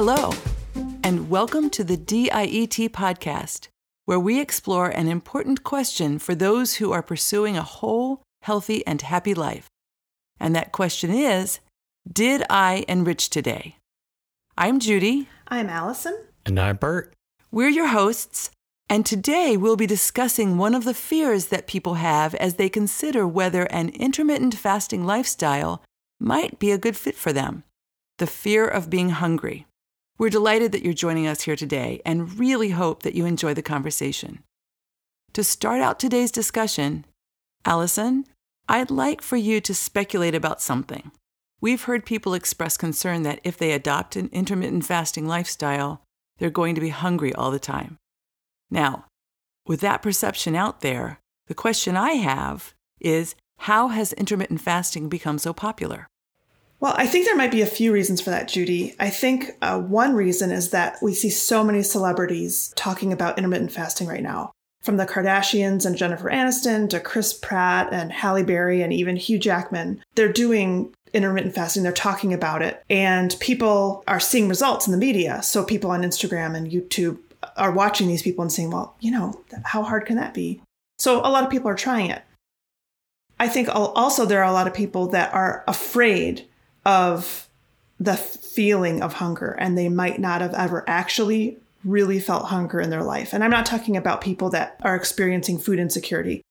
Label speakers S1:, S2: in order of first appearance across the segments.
S1: Hello, and welcome to the DIET podcast, where we explore an important question for those who are pursuing a whole, healthy, and happy life. And that question is Did I enrich today? I'm Judy.
S2: I'm Allison.
S3: And I'm Bert.
S1: We're your hosts, and today we'll be discussing one of the fears that people have as they consider whether an intermittent fasting lifestyle might be a good fit for them the fear of being hungry. We're delighted that you're joining us here today and really hope that you enjoy the conversation. To start out today's discussion, Allison, I'd like for you to speculate about something. We've heard people express concern that if they adopt an intermittent fasting lifestyle, they're going to be hungry all the time. Now, with that perception out there, the question I have is how has intermittent fasting become so popular?
S2: Well, I think there might be a few reasons for that, Judy. I think uh, one reason is that we see so many celebrities talking about intermittent fasting right now. From the Kardashians and Jennifer Aniston to Chris Pratt and Halle Berry and even Hugh Jackman, they're doing intermittent fasting. They're talking about it, and people are seeing results in the media. So people on Instagram and YouTube are watching these people and saying, well, you know, how hard can that be? So a lot of people are trying it. I think also there are a lot of people that are afraid of the feeling of hunger and they might not have ever actually really felt hunger in their life. And I'm not talking about people that are experiencing food insecurity.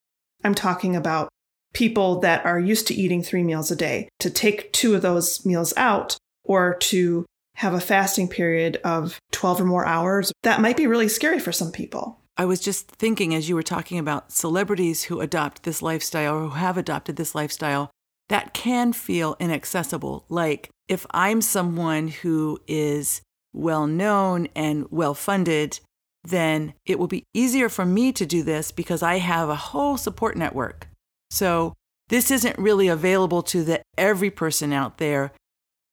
S2: I'm talking about people that are used to eating three meals a day. To take two of those meals out or to have a fasting period of 12 or more hours, that might be really scary for some people.
S1: I was just thinking as you were talking about celebrities who adopt this lifestyle or who have adopted this lifestyle, that can feel inaccessible. Like if I'm someone who is well known and well funded, then it will be easier for me to do this because I have a whole support network. So this isn't really available to the every person out there.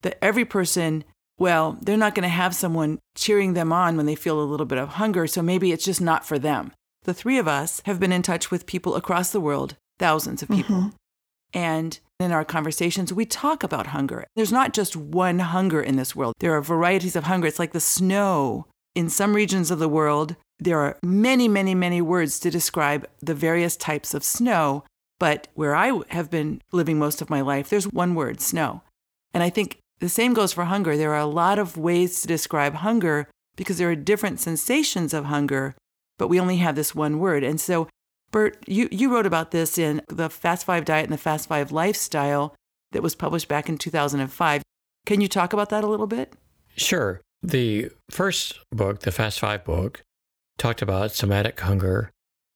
S1: The every person, well, they're not going to have someone cheering them on when they feel a little bit of hunger, so maybe it's just not for them. The three of us have been in touch with people across the world, thousands of people. Mm-hmm. And in our conversations, we talk about hunger. There's not just one hunger in this world, there are varieties of hunger. It's like the snow. In some regions of the world, there are many, many, many words to describe the various types of snow. But where I have been living most of my life, there's one word, snow. And I think the same goes for hunger. There are a lot of ways to describe hunger because there are different sensations of hunger, but we only have this one word. And so Bert, you, you wrote about this in the Fast Five Diet and the Fast Five Lifestyle that was published back in 2005. Can you talk about that a little bit?
S3: Sure. The first book, the Fast Five book, talked about somatic hunger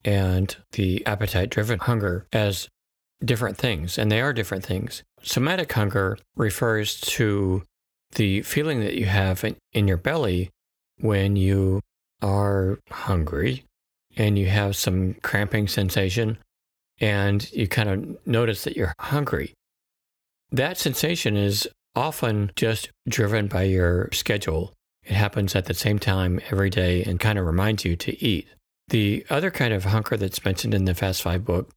S3: and the appetite driven hunger as different things, and they are different things. Somatic hunger refers to the feeling that you have in, in your belly when you are hungry and you have some cramping sensation and you kind of notice that you're hungry. That sensation is often just driven by your schedule. It happens at the same time every day and kind of reminds you to eat. The other kind of hunger that's mentioned in the Fast Five book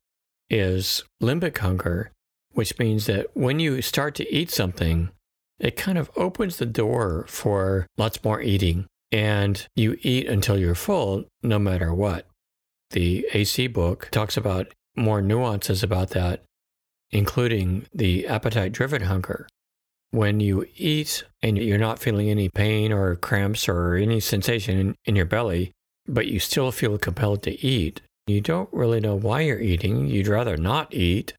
S3: is limbic hunger, which means that when you start to eat something, it kind of opens the door for lots more eating and you eat until you're full no matter what. The AC book talks about more nuances about that, including the appetite driven hunger. When you eat and you're not feeling any pain or cramps or any sensation in, in your belly, but you still feel compelled to eat, you don't really know why you're eating. You'd rather not eat,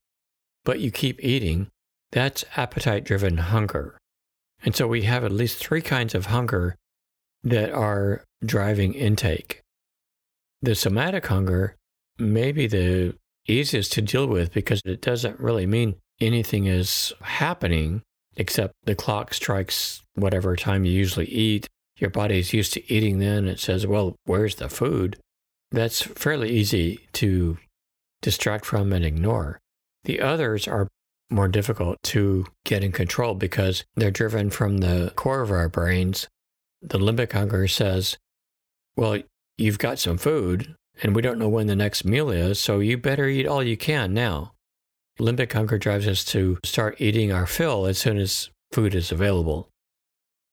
S3: but you keep eating. That's appetite driven hunger. And so we have at least three kinds of hunger that are driving intake. The somatic hunger may be the easiest to deal with because it doesn't really mean anything is happening except the clock strikes whatever time you usually eat. Your body's used to eating then. It says, well, where's the food? That's fairly easy to distract from and ignore. The others are more difficult to get in control because they're driven from the core of our brains. The limbic hunger says, well, you've got some food and we don't know when the next meal is, so you better eat all you can now. Limbic hunger drives us to start eating our fill as soon as food is available.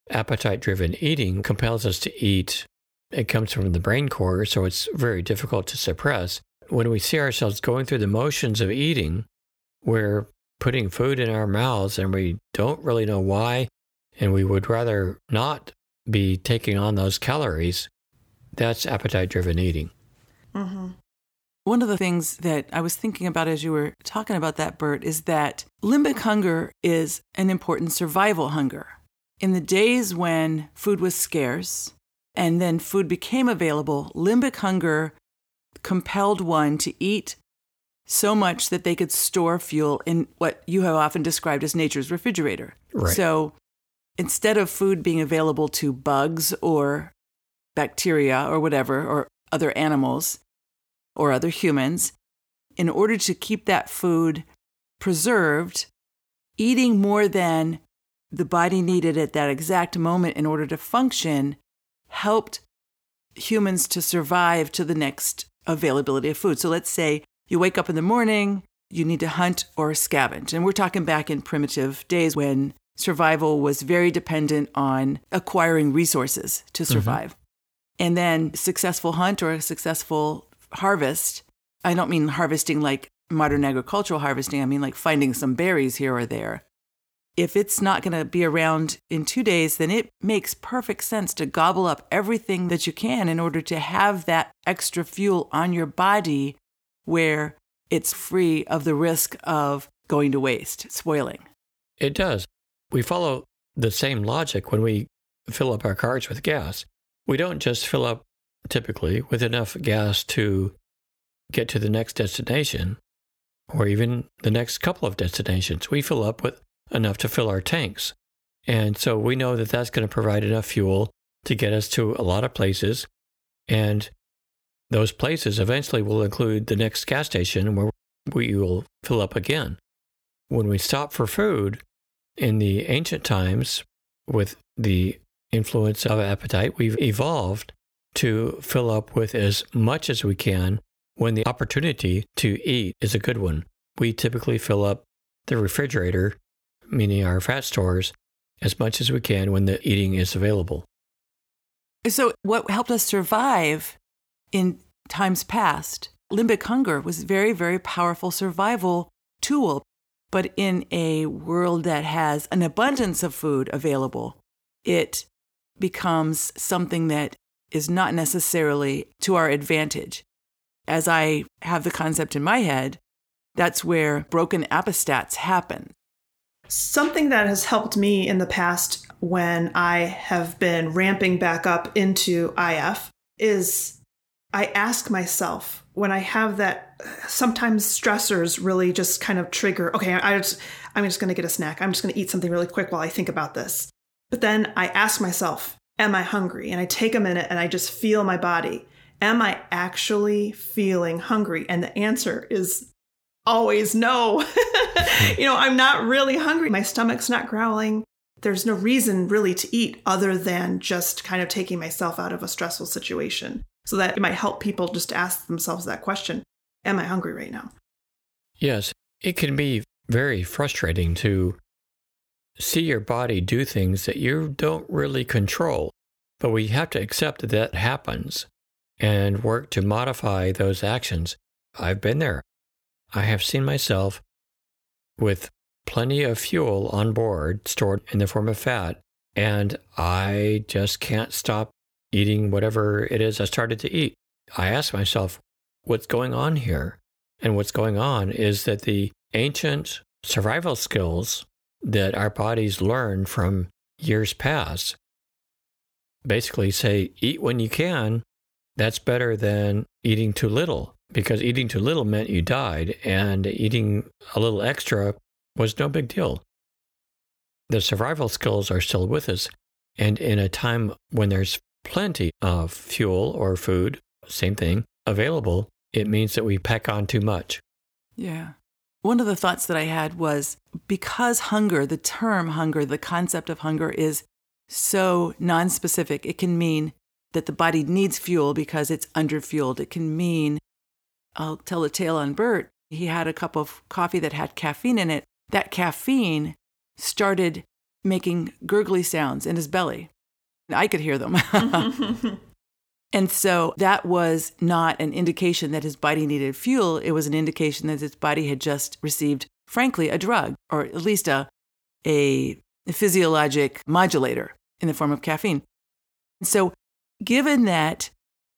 S3: appetite driven eating compels us to eat. It comes from the brain core, so it's very difficult to suppress. When we see ourselves going through the motions of eating, we're putting food in our mouths and we don't really know why, and we would rather not be taking on those calories. That's appetite driven eating.
S1: Mm-hmm. One of the things that I was thinking about as you were talking about that, Bert, is that limbic hunger is an important survival hunger. In the days when food was scarce and then food became available, limbic hunger compelled one to eat so much that they could store fuel in what you have often described as nature's refrigerator.
S3: Right.
S1: So instead of food being available to bugs or bacteria or whatever, or other animals or other humans, in order to keep that food preserved, eating more than the body needed at that exact moment in order to function helped humans to survive to the next availability of food. So let's say you wake up in the morning, you need to hunt or scavenge. And we're talking back in primitive days when survival was very dependent on acquiring resources to mm-hmm. survive. Mm-hmm. And then successful hunt or a successful harvest, I don't mean harvesting like modern agricultural harvesting, I mean like finding some berries here or there if it's not going to be around in two days, then it makes perfect sense to gobble up everything that you can in order to have that extra fuel on your body where it's free of the risk of going to waste, spoiling.
S3: It does. We follow the same logic when we fill up our cars with gas. We don't just fill up typically with enough gas to get to the next destination or even the next couple of destinations. We fill up with enough to fill our tanks. And so we know that that's going to provide enough fuel to get us to a lot of places. And those places eventually will include the next gas station where we will fill up again. When we stop for food in the ancient times, with the influence of appetite, we've evolved to fill up with as much as we can when the opportunity to eat is a good one. We typically fill up the refrigerator meaning our fat stores, as much as we can when the eating is available.
S1: So, what helped us survive in times past, limbic hunger was very, very powerful survival tool. But in a world that has an abundance of food available, it becomes something that is not necessarily to our advantage. As I have the concept in my head, that's where broken appestats happen.
S2: Something that has helped me in the past when I have been ramping back up into IF is I ask myself when I have that sometimes stressors really just kind of trigger, okay, I just, I'm just going to get a snack. I'm just going to eat something really quick while I think about this. But then I ask myself, am I hungry? And I take a minute and I just feel my body. Am I actually feeling hungry? And the answer is always no. you know, I'm not really hungry. My stomach's not growling. There's no reason really to eat other than just kind of taking myself out of a stressful situation. So that it might help people just ask themselves that question Am I hungry right now?
S3: Yes, it can be very frustrating to see your body do things that you don't really control. But we have to accept that that happens and work to modify those actions. I've been there. I have seen myself with plenty of fuel on board stored in the form of fat, and I just can't stop eating whatever it is I started to eat. I ask myself, what's going on here? And what's going on is that the ancient survival skills that our bodies learn from years past basically say, eat when you can. That's better than eating too little because eating too little meant you died, and eating a little extra was no big deal. The survival skills are still with us, and in a time when there's plenty of fuel or food, same thing, available, it means that we pack on too much.
S1: Yeah. One of the thoughts that I had was because hunger, the term hunger, the concept of hunger is so nonspecific, it can mean that the body needs fuel because it's underfueled. It can mean I'll tell a tale on Bert. He had a cup of coffee that had caffeine in it. That caffeine started making gurgly sounds in his belly. I could hear them. and so that was not an indication that his body needed fuel. It was an indication that his body had just received, frankly, a drug or at least a, a physiologic modulator in the form of caffeine. So, given that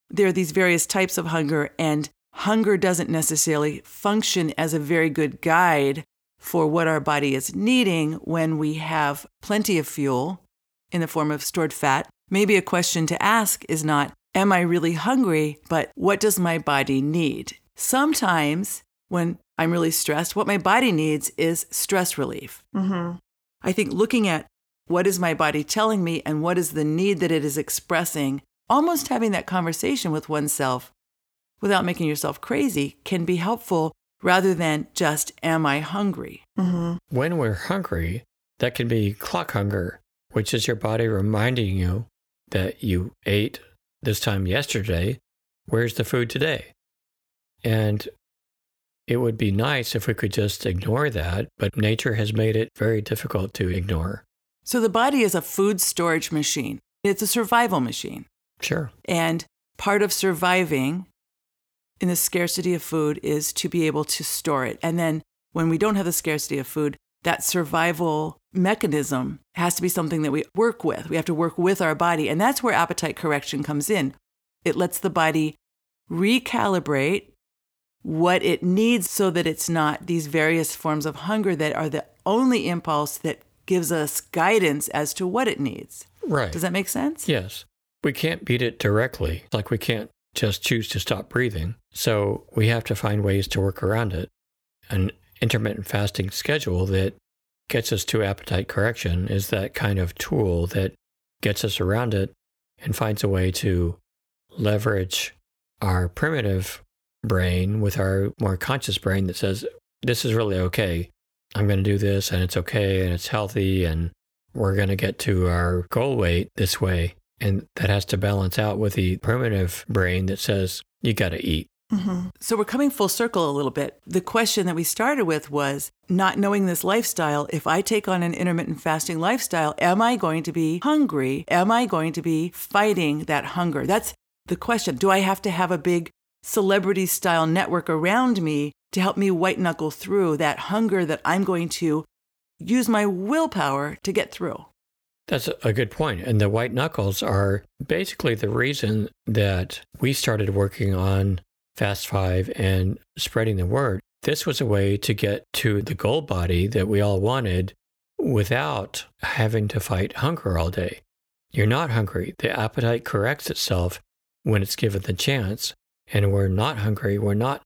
S1: there are these various types of hunger, and hunger doesn't necessarily function as a very good guide for what our body is needing when we have plenty of fuel in the form of stored fat, maybe a question to ask is not, Am I really hungry? But what does my body need? Sometimes when I'm really stressed, what my body needs is stress relief. Mm-hmm. I think looking at what is my body telling me and what is the need that it is expressing, almost having that conversation with oneself without making yourself crazy can be helpful rather than just, Am I hungry?
S3: Mm-hmm. When we're hungry, that can be clock hunger, which is your body reminding you that you ate this time yesterday. Where's the food today? And it would be nice if we could just ignore that, but nature has made it very difficult to ignore.
S1: So the body is a food storage machine, it's a survival machine.
S3: Sure.
S1: And part of surviving in the scarcity of food is to be able to store it. And then when we don't have the scarcity of food, that survival mechanism has to be something that we work with. We have to work with our body. And that's where appetite correction comes in. It lets the body recalibrate what it needs so that it's not these various forms of hunger that are the only impulse that gives us guidance as to what it needs.
S3: Right.
S1: Does that make sense?
S3: Yes. We can't beat it directly. Like we can't just choose to stop breathing. So we have to find ways to work around it. An intermittent fasting schedule that gets us to appetite correction is that kind of tool that gets us around it and finds a way to leverage our primitive brain with our more conscious brain that says, this is really okay. I'm going to do this and it's okay and it's healthy and we're going to get to our goal weight this way. And that has to balance out with the primitive brain that says, you got to eat.
S1: Mm-hmm. So we're coming full circle a little bit. The question that we started with was not knowing this lifestyle. If I take on an intermittent fasting lifestyle, am I going to be hungry? Am I going to be fighting that hunger? That's the question. Do I have to have a big celebrity style network around me to help me white knuckle through that hunger that I'm going to use my willpower to get through?
S3: That's a good point. And the white knuckles are basically the reason that we started working on Fast Five and spreading the word. This was a way to get to the goal body that we all wanted without having to fight hunger all day. You're not hungry. The appetite corrects itself when it's given the chance, and we're not hungry. We're not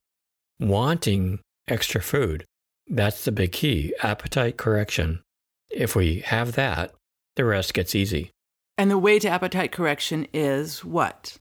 S3: wanting extra food. That's the big key appetite correction. If we have that, the rest gets easy.
S1: And the way to appetite correction is what?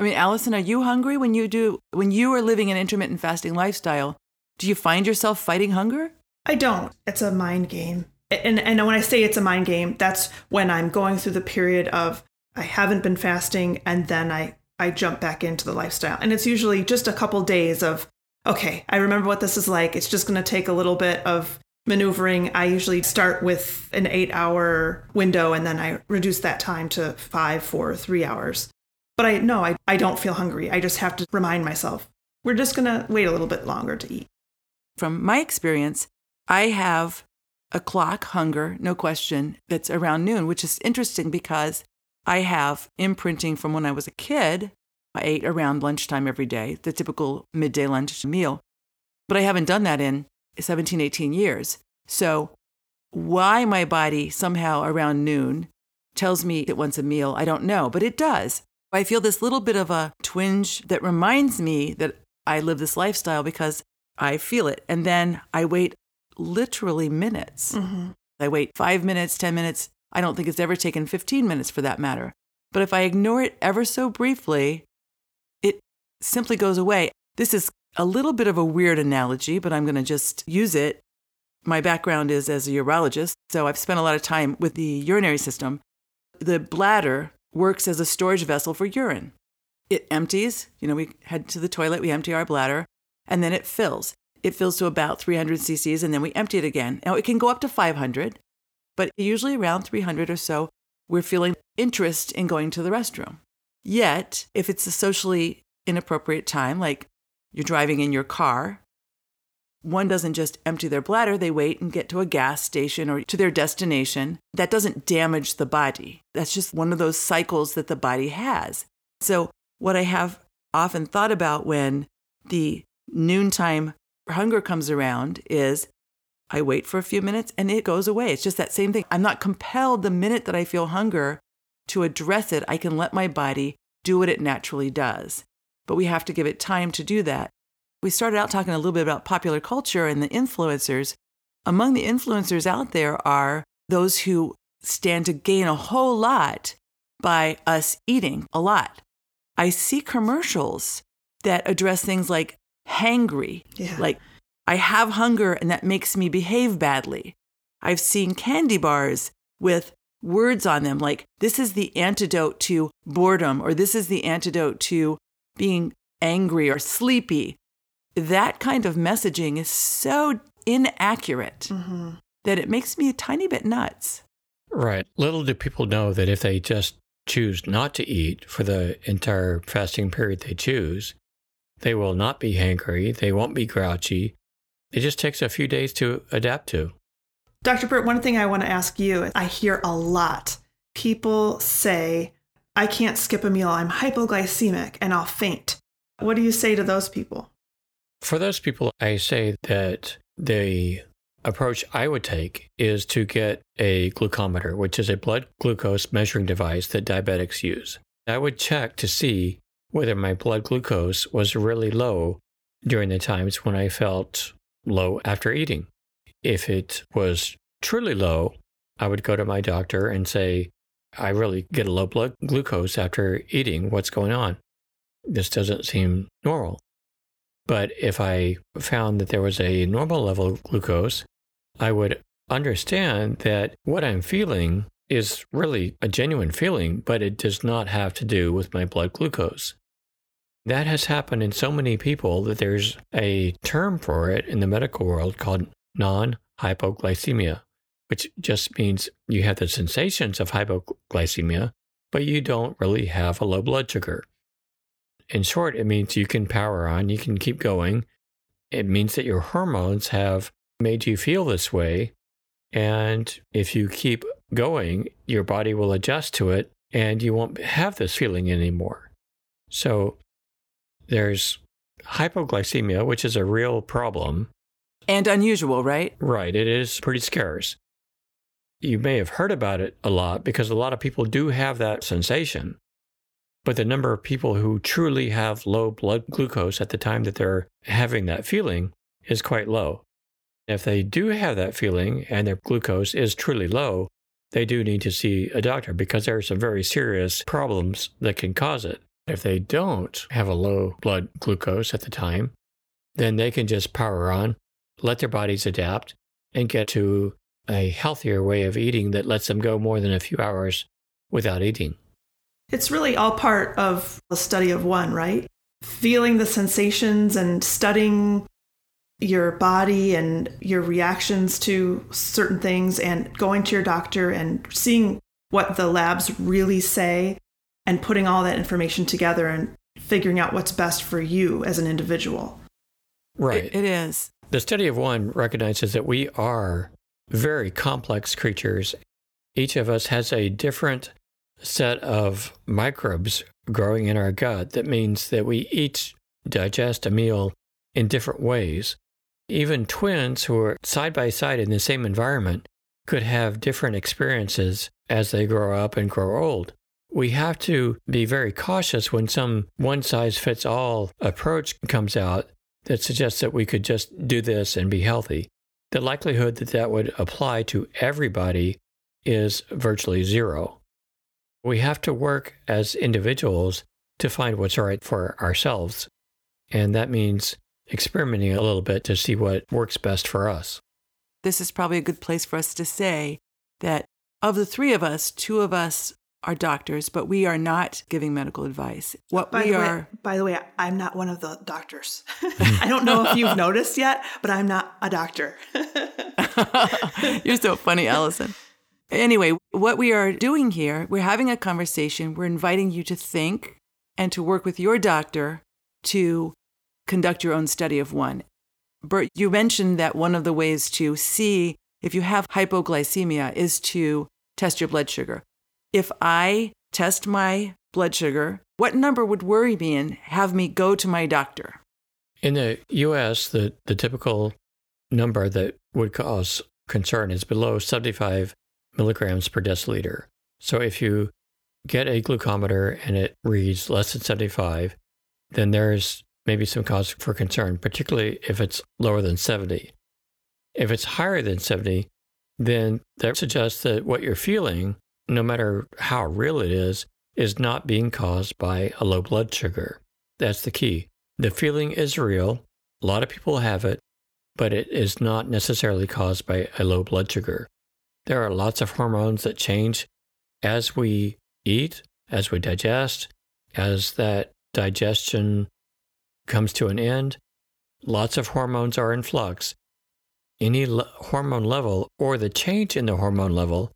S1: I mean, Allison, are you hungry when you do when you are living an intermittent fasting lifestyle? Do you find yourself fighting hunger?
S2: I don't. It's a mind game. And and when I say it's a mind game, that's when I'm going through the period of I haven't been fasting and then I I jump back into the lifestyle. And it's usually just a couple days of okay, I remember what this is like. It's just going to take a little bit of maneuvering. I usually start with an 8-hour window and then I reduce that time to 5, 4, 3 hours. But I no, I, I don't feel hungry. I just have to remind myself, we're just going to wait a little bit longer to eat.
S1: From my experience, I have a clock hunger, no question, that's around noon, which is interesting because I have imprinting from when I was a kid. I ate around lunchtime every day, the typical midday lunch meal. But I haven't done that in 17, 18 years. So, why my body somehow around noon tells me it wants a meal, I don't know, but it does. I feel this little bit of a twinge that reminds me that I live this lifestyle because I feel it. And then I wait literally minutes. Mm-hmm. I wait five minutes, 10 minutes. I don't think it's ever taken 15 minutes for that matter. But if I ignore it ever so briefly, it simply goes away. This is a little bit of a weird analogy, but I'm going to just use it. My background is as a urologist, so I've spent a lot of time with the urinary system. The bladder works as a storage vessel for urine. It empties, you know, we head to the toilet, we empty our bladder, and then it fills. It fills to about 300 cc's and then we empty it again. Now, it can go up to 500, but usually around 300 or so, we're feeling interest in going to the restroom. Yet, if it's a socially inappropriate time, like you're driving in your car, one doesn't just empty their bladder, they wait and get to a gas station or to their destination. That doesn't damage the body. That's just one of those cycles that the body has. So, what I have often thought about when the noontime hunger comes around is I wait for a few minutes and it goes away. It's just that same thing. I'm not compelled the minute that I feel hunger to address it. I can let my body do what it naturally does. But we have to give it time to do that. We started out talking a little bit about popular culture and the influencers. Among the influencers out there are those who stand to gain a whole lot by us eating a lot. I see commercials that address things like hangry,
S2: Yeah.
S1: like I have hunger and that makes me behave badly. I've seen candy bars with words on them like this is the antidote to boredom or this is the antidote to being angry or sleepy. That kind of messaging is so inaccurate
S2: Mhm.
S1: that it makes me a tiny bit nuts.
S3: Right. Little do people know that if they just choose not to eat for the entire fasting period they choose, they will not be hangry. They won't be grouchy. It just takes a few days to adapt to.
S2: Dr. Bert, one thing I want to ask you I hear a lot people say, I can't skip a meal, I'm hypoglycemic, and I'll faint. What do you say to those people?
S3: For those people, I say that the approach I would take is to get a glucometer, which is a blood glucose measuring device that diabetics use. I would check to see whether my blood glucose was really low during the times when I felt low after eating. If it was truly low, I would go to my doctor and say, I really get a low blood glucose after eating. What's going on? This doesn't seem normal. But if I found that there was a normal level of glucose, I would understand that what I'm feeling is really a genuine feeling, but it does not have to do with my blood glucose. That has happened in so many people that there's a term for it in the medical world called non hypoglycemia, which just means you have the sensations of hypoglycemia, but you don't really have a low blood sugar. In short, it means you can power on, you can keep going. It means that your hormones have made you feel this way. And if you keep going, your body will adjust to it and you won't have this feeling anymore. So there's hypoglycemia, which is a real problem.
S1: And unusual, right?
S3: Right, it is pretty scarce. You may have heard about it a lot because a lot of people do have that sensation. But the number of people who truly have low blood glucose at the time that they're having that feeling is quite low. If they do have that feeling and their glucose is truly low, they do need to see a doctor because there are some very serious problems that can cause it. If they don't have a low blood glucose at the time, then they can just power on, let their bodies adapt, and get to a healthier way of eating that lets them go more than a few hours without eating.
S2: It's really all part of the study of one, right? Feeling the sensations and studying your body and your reactions to certain things and going to your doctor and seeing what the labs really say and putting all that information together and figuring out what's best for you as an individual.
S3: Right.
S1: It- it is.
S3: The study of one recognizes that we are very complex creatures. Each of us has a different set of microbes growing in our gut. That means that we each digest a meal in different ways. Even twins who are side by side in the same environment could have different experiences as they grow up and grow old. We have to be very cautious when some one size fits all approach comes out that suggests that we could just do this and be healthy. The likelihood that that would apply to everybody is virtually zero. We have to work as individuals to find what's right for ourselves. And that means experimenting a little bit to see what works best for us.
S1: This is probably a good place for us to say that of the three of us, two of us are doctors, but we are not giving medical advice. What
S2: By
S1: we
S2: the way,
S1: are,
S2: by the way, I'm not one of the doctors. I don't know if you've noticed yet, but I'm not a doctor.
S1: you're so funny, Allison. Anyway, what we are doing here, we're having a conversation. We're inviting you to think and to work with your doctor to conduct your own study of one. Bert, you mentioned that one of the ways to see if you have hypoglycemia is to test your blood sugar. If I test my blood sugar, what number would worry me and have me go to my doctor?
S3: In the US, the, the typical number that would cause concern is below 75 milligrams per deciliter. So if you get a glucometer and it reads less than 75, then there's maybe some cause for concern, particularly if it's lower than 70. If it's higher than 70, then that suggests that what you're feeling, no matter how real it is, is not being caused by a low blood sugar. That's the key. The feeling is real. A lot of people have it, but it is not necessarily caused by a low blood sugar. There are lots of hormones that change as we eat, as we digest, as that digestion comes to an end. Lots of hormones are in flux. Any hormone level or the change in the hormone level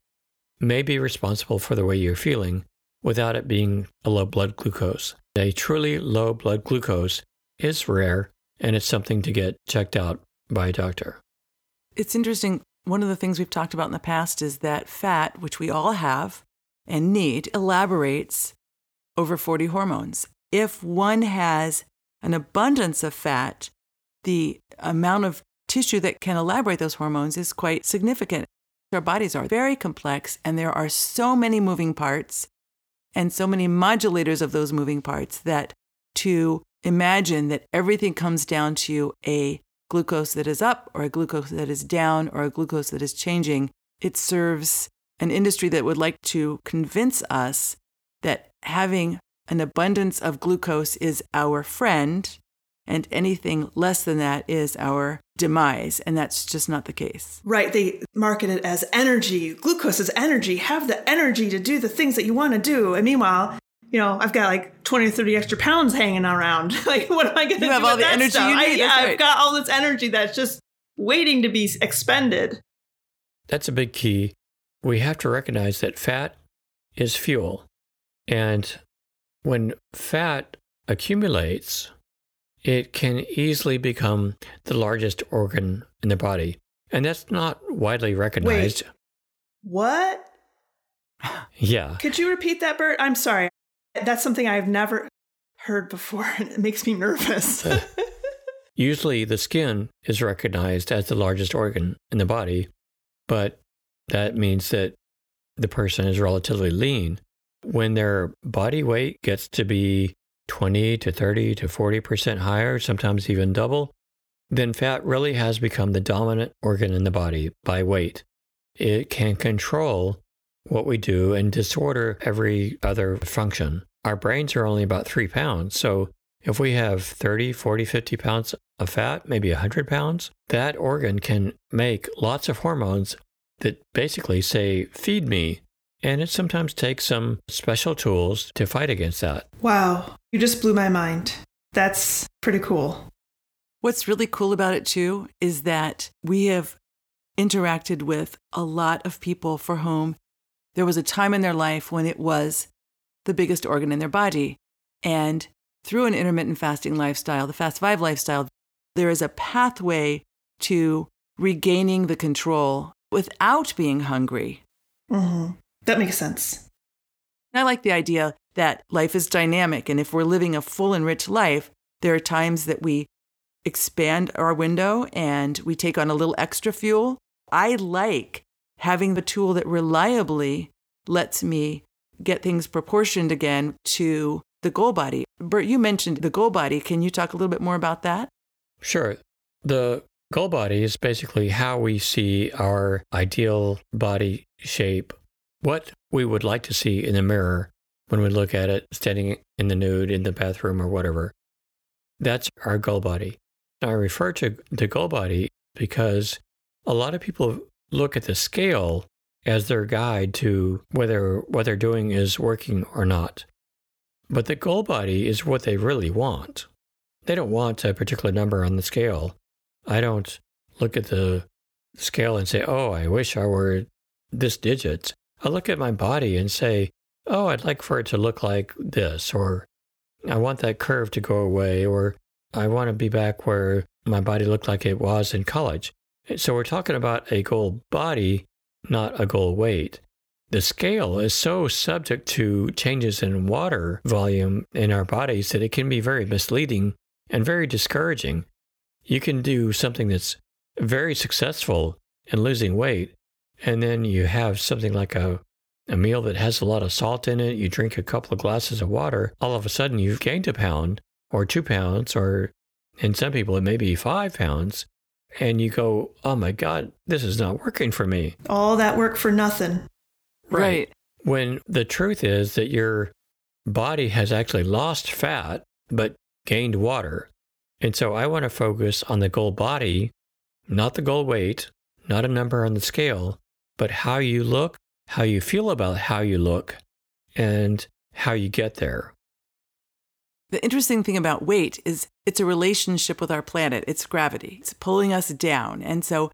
S3: may be responsible for the way you're feeling without it being a low blood glucose. A truly low blood glucose is rare and it's something to get checked out by a doctor.
S1: It's interesting. One of the things we've talked about in the past is that fat, which we all have and need, elaborates over 40 hormones. If one has an abundance of fat, the amount of tissue that can elaborate those hormones is quite significant. Our bodies are very complex, and there are so many moving parts and so many modulators of those moving parts that to imagine that everything comes down to a glucose that is up or a glucose that is down or a glucose that is changing, it serves an industry that would like to convince us that having an abundance of glucose is our friend and anything less than that is our demise. And that's just not the case.
S2: Right. They market it as energy. Glucose is energy. Have the energy to do the things that you want to do. And meanwhile, you know, I've got like 20 or 30 extra pounds hanging around. like, what am I going to do?
S1: You have all the energy
S2: stuff?
S1: you need.
S2: I,
S1: right.
S2: I've got all this energy that's just waiting to be expended.
S3: That's a big key. We have to recognize that fat is fuel. And when fat accumulates, it can easily become the largest organ in the body. And that's not widely recognized.
S2: Wait. What?
S3: Yeah.
S2: Could you repeat that, Bert? I'm sorry. That's something I've never heard before, and it makes me nervous.
S3: Usually the skin is recognized as the largest organ in the body, but that means that the person is relatively lean. When their body weight gets to be 20 to 30 to 40% higher, sometimes even double, then fat really has become the dominant organ in the body by weight. It can control what we do and disorder every other function. Our brains are only about three pounds. So if we have 30, 40, 50 pounds of fat, maybe 100 pounds, that organ can make lots of hormones that basically say, feed me. And it sometimes takes some special tools to fight against that.
S2: wow. You just blew my mind. That's pretty cool.
S1: What's really cool about it, too, is that we have interacted with a lot of people for whom there was a time in their life when it was the biggest organ in their body. And through an intermittent fasting lifestyle, the Fast Five lifestyle, there is a pathway to regaining the control without being hungry.
S2: hmm That makes sense.
S1: I like the idea that life is dynamic. And if we're living a full and rich life, there are times that we expand our window and we take on a little extra fuel. I like having the tool that reliably lets me get things proportioned again to the goal body. Bert, you mentioned the goal body. Can you talk a little bit more about that?
S3: Sure. The goal body is basically how we see our ideal body shape, what we would like to see in the mirror when we look at it standing in the nude in the bathroom or whatever. That's our goal body. I refer to the goal body because a lot of people look at the scale as their guide to whether what they're doing is working or not. But the goal body is what they really want. They don't want a particular number on the scale. I don't look at the scale and say, oh, I wish I were this digits. I look at my body and say, oh, I'd like for it to look like this, or I want that curve to go away, or I want to be back where my body looked like it was in college. So we're talking about a goal body, not a goal weight. The scale is so subject to changes in water volume in our bodies that it can be very misleading and very discouraging. You can do something that's very successful in losing weight, and then you have something like a, a meal that has a lot of salt in it, you drink a couple of glasses of water, all of a sudden you've gained a pound or two pounds, or in some people it may be five pounds, and you go, oh my God, this is not working for me.
S2: All that work for nothing.
S1: Right.
S3: When the truth is that your body has actually lost fat, but gained water. And so I want to focus on the goal body, not the goal weight, not a number on the scale, but how you look, how you feel about how you look, and how you get there.
S1: The interesting thing about weight is it's a relationship with our planet. It's gravity. It's pulling us down. And so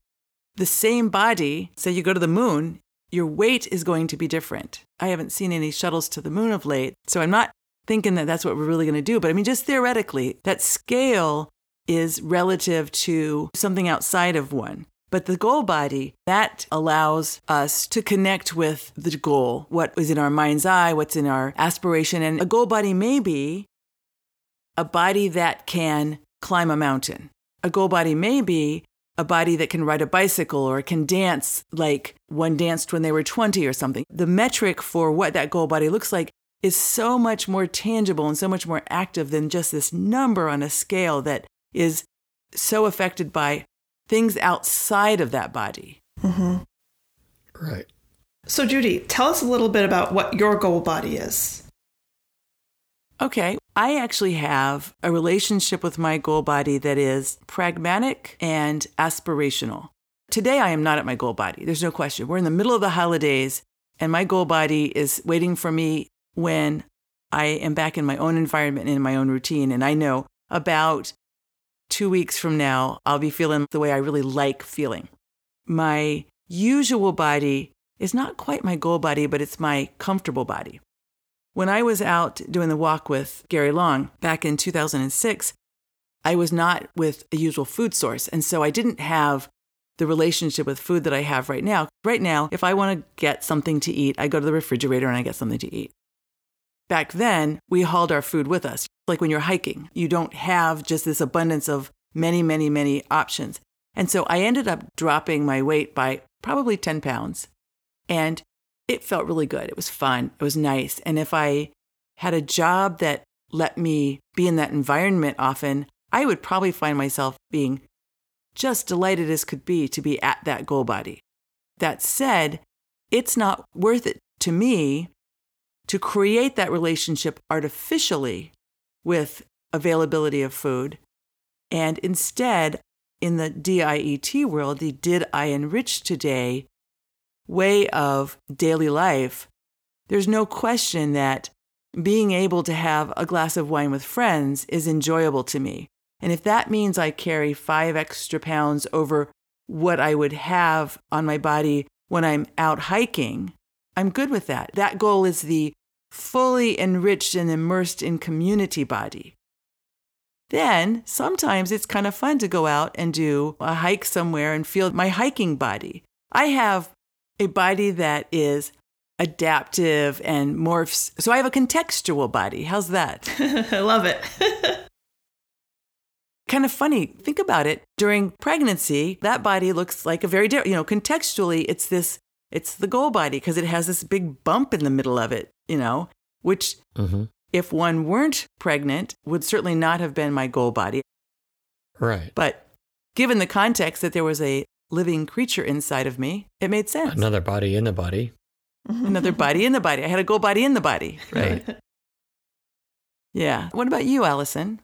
S1: the same body, say you go to the moon, your weight is going to be different. I haven't seen any shuttles to the moon of late, so I'm not thinking that that's what we're really going to do. But I mean, just theoretically, that scale is relative to something outside of one. But the goal body, that allows us to connect with the goal, what is in our mind's eye, what's in our aspiration. And a goal body may be a body that can climb a mountain. A goal body may be a body that can ride a bicycle or can dance like one danced when they were 20 or something. The metric for what that goal body looks like is so much more tangible and so much more active than just this number on a scale that is so affected by things outside of that body.
S2: Mm-hmm.
S3: Right.
S2: So, Judy, tell us a little bit about what your goal body is.
S1: Okay. I actually have a relationship with my goal body that is pragmatic and aspirational. Today, I am not at my goal body. There's no question. We're in the middle of the holidays, and my goal body is waiting for me when I am back in my own environment and in my own routine. And I know about two weeks from now, I'll be feeling the way I really like feeling. My usual body is not quite my goal body, but it's my comfortable body. When I was out doing the walk with Gary Long back in 2006, I was not with a usual food source. And so I didn't have the relationship with food that I have right now. Right now, if I want to get something to eat, I go to the refrigerator and I get something to eat. Back then, we hauled our food with us. Like when you're hiking, you don't have just this abundance of many, many, many options. And so I ended up dropping my weight by probably 10 pounds. And it felt really good. It was fun. It was nice. And if I had a job that let me be in that environment often, I would probably find myself being just delighted as could be to be at that goal body. That said, it's not worth it to me to create that relationship artificially with availability of food. And instead, in the DIET world, the Did I Enrich Today way of daily life, there's no question that being able to have a glass of wine with friends is enjoyable to me. And if that means I carry five extra pounds over what I would have on my body when I'm out hiking, I'm good with that. That goal is the fully enriched and immersed in community body. Then sometimes it's kind of fun to go out and do a hike somewhere and feel my hiking body. I have a body that is adaptive and morphs. So I have a contextual body. How's that?
S2: I love it.
S1: kind of funny. Think about it. During pregnancy, that body looks like a very different, you know, contextually, it's this, it's the goal body because it has this big bump in the middle of it, you know, which mm-hmm. if one weren't pregnant would certainly not have been my goal body.
S3: Right.
S1: But given the context that there was a living creature inside of me, it made sense.
S3: Another body in the body.
S1: Another body in the body. I had a goal body in the body. Right. yeah. What about you, Allison?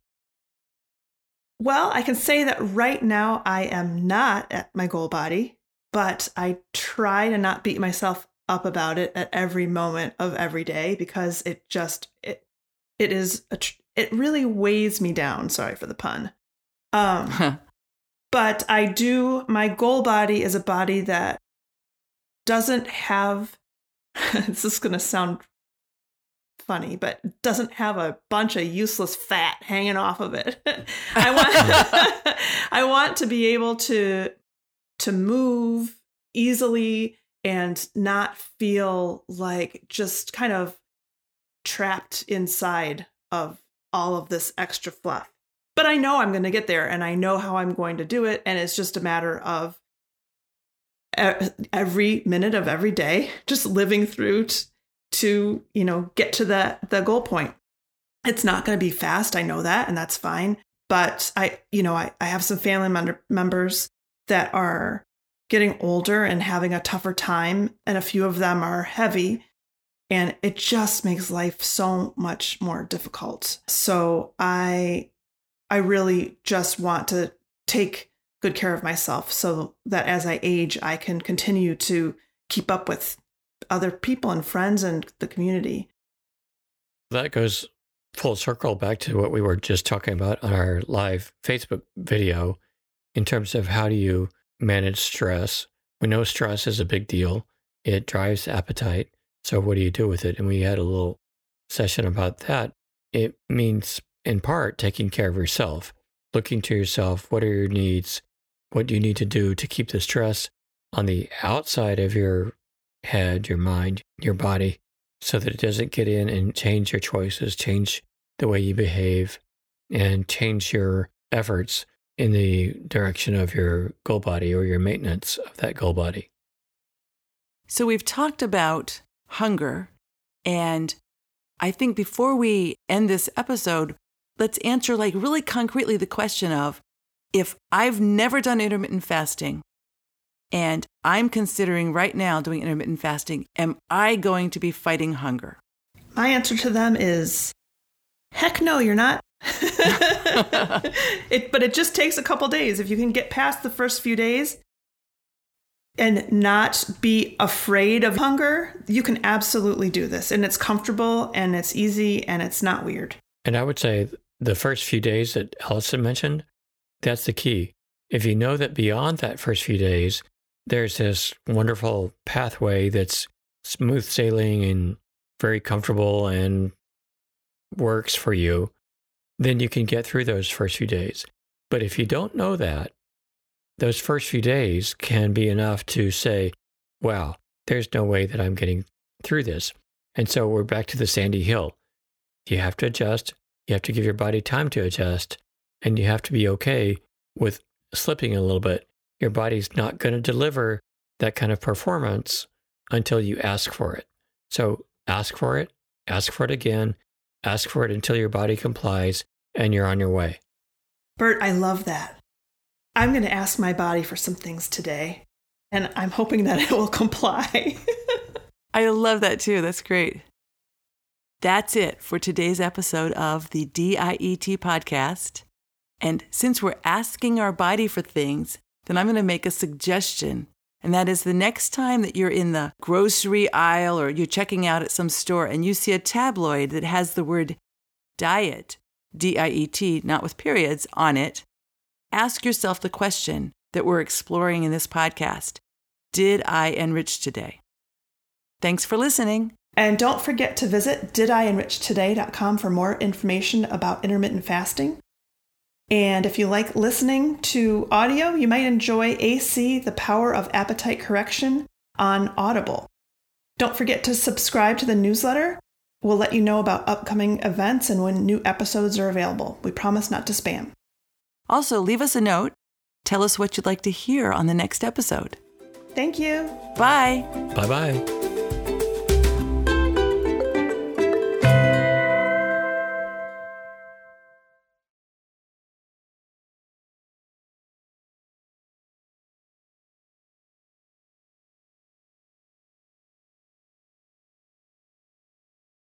S2: Well, I can say that right now I am not at my goal body, but I try to not beat myself up about it at every moment of every day because it just it it is a, it really weighs me down. Sorry for the pun. Um, but I do, my goal body is a body that doesn't have this is going to sound funny, but doesn't have a bunch of useless fat hanging off of it. I want I want to be able to to move easily and not feel like just kind of trapped inside of all of this extra fluff. But I know I'm going to get there and I know how I'm going to do it and it's just a matter of every minute of every day just living through t- to you know get to the the goal point. It's not going to be fast i know that and that's fine but i you know i, I have some family member, members that are getting older and having a tougher time and a few of them are heavy and it just makes life so much more difficult. So i i really just want to take good care of myself so that as i age i can continue to keep up with other people and friends and the community.
S3: That goes full circle back to what we were just talking about on our live Facebook video in terms of how do you manage stress. We know stress is a big deal, it drives appetite. So, what do you do with it? And we had a little session about that. It means, in part, taking care of yourself, looking to yourself. What are your needs? What do you need to do to keep the stress on the outside of your head, your mind, your body, so that it doesn't get in and change your choices, change the way you behave, and change your efforts in the direction of your goal body or your maintenance of that goal body.
S1: So we've talked about hunger. And I think before we end this episode, let's answer like really concretely the question of if I've never done intermittent fasting, and I'm considering right now doing intermittent fasting. Am I going to be fighting hunger?
S2: My answer to them is heck no, you're not. it, but it just takes a couple days. If you can get past the first few days and not be afraid of hunger, you can absolutely do this. And it's comfortable and it's easy and it's not weird.
S3: And I would say the first few days that Allison mentioned, that's the key. If you know that beyond that first few days, there's this wonderful pathway that's smooth sailing and very comfortable and works for you, then you can get through those first few days. But if you don't know that, those first few days can be enough to say, wow, there's no way that I'm getting through this. And so we're back to the sandy hill. You have to adjust, you have to give your body time to adjust, and you have to be okay with slipping a little bit your body's not going to deliver that kind of performance until you ask for it. So ask for it, ask for it again, ask for it until your body complies and you're on your way.
S2: Bert, I love that. I'm going to ask my body for some things today, and I'm hoping that it will comply.
S1: I love that too. That's great. That's it for today's episode of the DIET podcast. And since we're asking our body for things, then I'm going to make a suggestion. And that is the next time that you're in the grocery aisle or you're checking out at some store and you see a tabloid that has the word diet, D I E T, not with periods, on it, ask yourself the question that we're exploring in this podcast Did I enrich today? Thanks for listening.
S2: And don't forget to visit didenrichtoday.com for more information about intermittent fasting. And if you like listening to audio, you might enjoy AC, The Power of Appetite Correction on Audible. Don't forget to subscribe to the newsletter. We'll let you know about upcoming events and when new episodes are available. We promise not to spam.
S1: Also, leave us a note. Tell us what you'd like to hear on the next episode.
S2: Thank you.
S1: Bye.
S3: Bye bye.